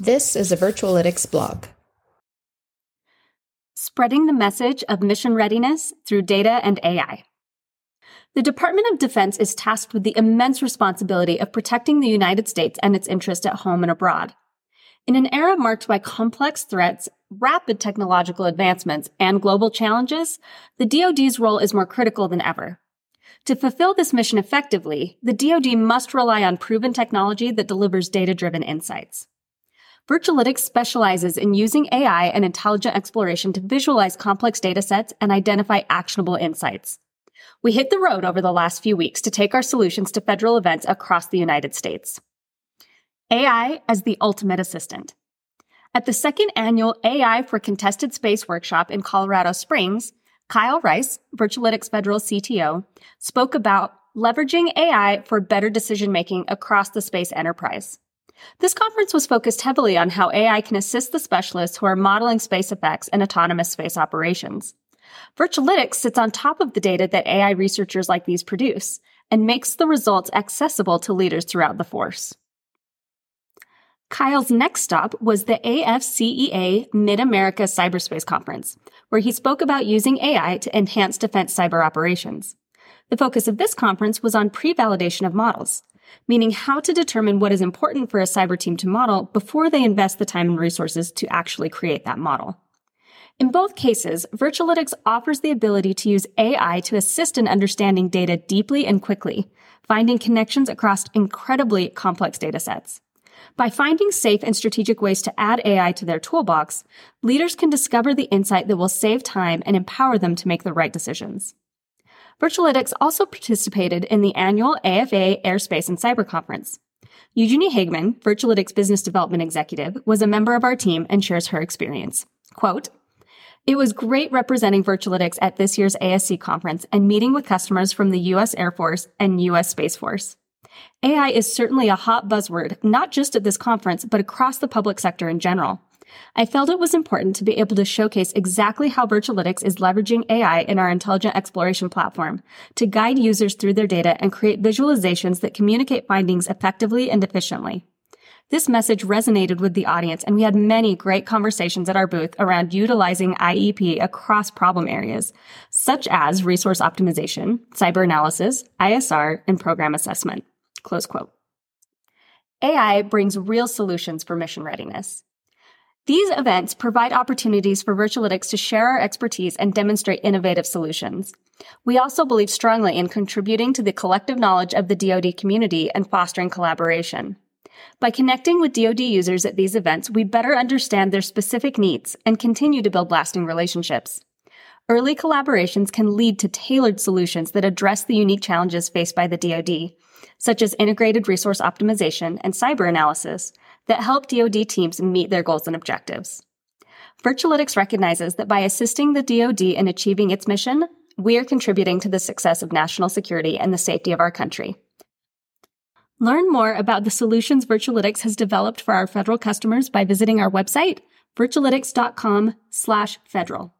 This is a Virtualitics blog. Spreading the message of mission readiness through data and AI. The Department of Defense is tasked with the immense responsibility of protecting the United States and its interests at home and abroad. In an era marked by complex threats, rapid technological advancements, and global challenges, the DoD's role is more critical than ever. To fulfill this mission effectively, the DoD must rely on proven technology that delivers data-driven insights. Virtualitics specializes in using AI and intelligent exploration to visualize complex data sets and identify actionable insights. We hit the road over the last few weeks to take our solutions to federal events across the United States. AI as the ultimate assistant. At the second annual AI for Contested Space workshop in Colorado Springs, Kyle Rice, Virtualitics Federal CTO, spoke about leveraging AI for better decision making across the space enterprise. This conference was focused heavily on how AI can assist the specialists who are modeling space effects and autonomous space operations. Virtualitics sits on top of the data that AI researchers like these produce and makes the results accessible to leaders throughout the force. Kyle's next stop was the AFCEA Mid America Cyberspace Conference, where he spoke about using AI to enhance defense cyber operations. The focus of this conference was on pre validation of models, meaning how to determine what is important for a cyber team to model before they invest the time and resources to actually create that model. In both cases, Virtualitics offers the ability to use AI to assist in understanding data deeply and quickly, finding connections across incredibly complex data sets. By finding safe and strategic ways to add AI to their toolbox, leaders can discover the insight that will save time and empower them to make the right decisions. Virtualitics also participated in the annual AFA Airspace and Cyber Conference. Eugenie Hagman, Virtualitics Business Development Executive, was a member of our team and shares her experience. Quote, it was great representing Virtualitics at this year's ASC conference and meeting with customers from the U.S. Air Force and U.S. Space Force. AI is certainly a hot buzzword, not just at this conference, but across the public sector in general. I felt it was important to be able to showcase exactly how Virtualitics is leveraging AI in our intelligent exploration platform to guide users through their data and create visualizations that communicate findings effectively and efficiently. This message resonated with the audience and we had many great conversations at our booth around utilizing IEP across problem areas, such as resource optimization, cyber analysis, ISR, and program assessment. Close quote. AI brings real solutions for mission readiness. These events provide opportunities for Virtualitics to share our expertise and demonstrate innovative solutions. We also believe strongly in contributing to the collective knowledge of the DoD community and fostering collaboration. By connecting with DoD users at these events, we better understand their specific needs and continue to build lasting relationships. Early collaborations can lead to tailored solutions that address the unique challenges faced by the DoD, such as integrated resource optimization and cyber analysis, that help DoD teams meet their goals and objectives. Virtualitics recognizes that by assisting the DoD in achieving its mission, we are contributing to the success of national security and the safety of our country. Learn more about the solutions Virtualitics has developed for our federal customers by visiting our website, virtualitics.com slash federal.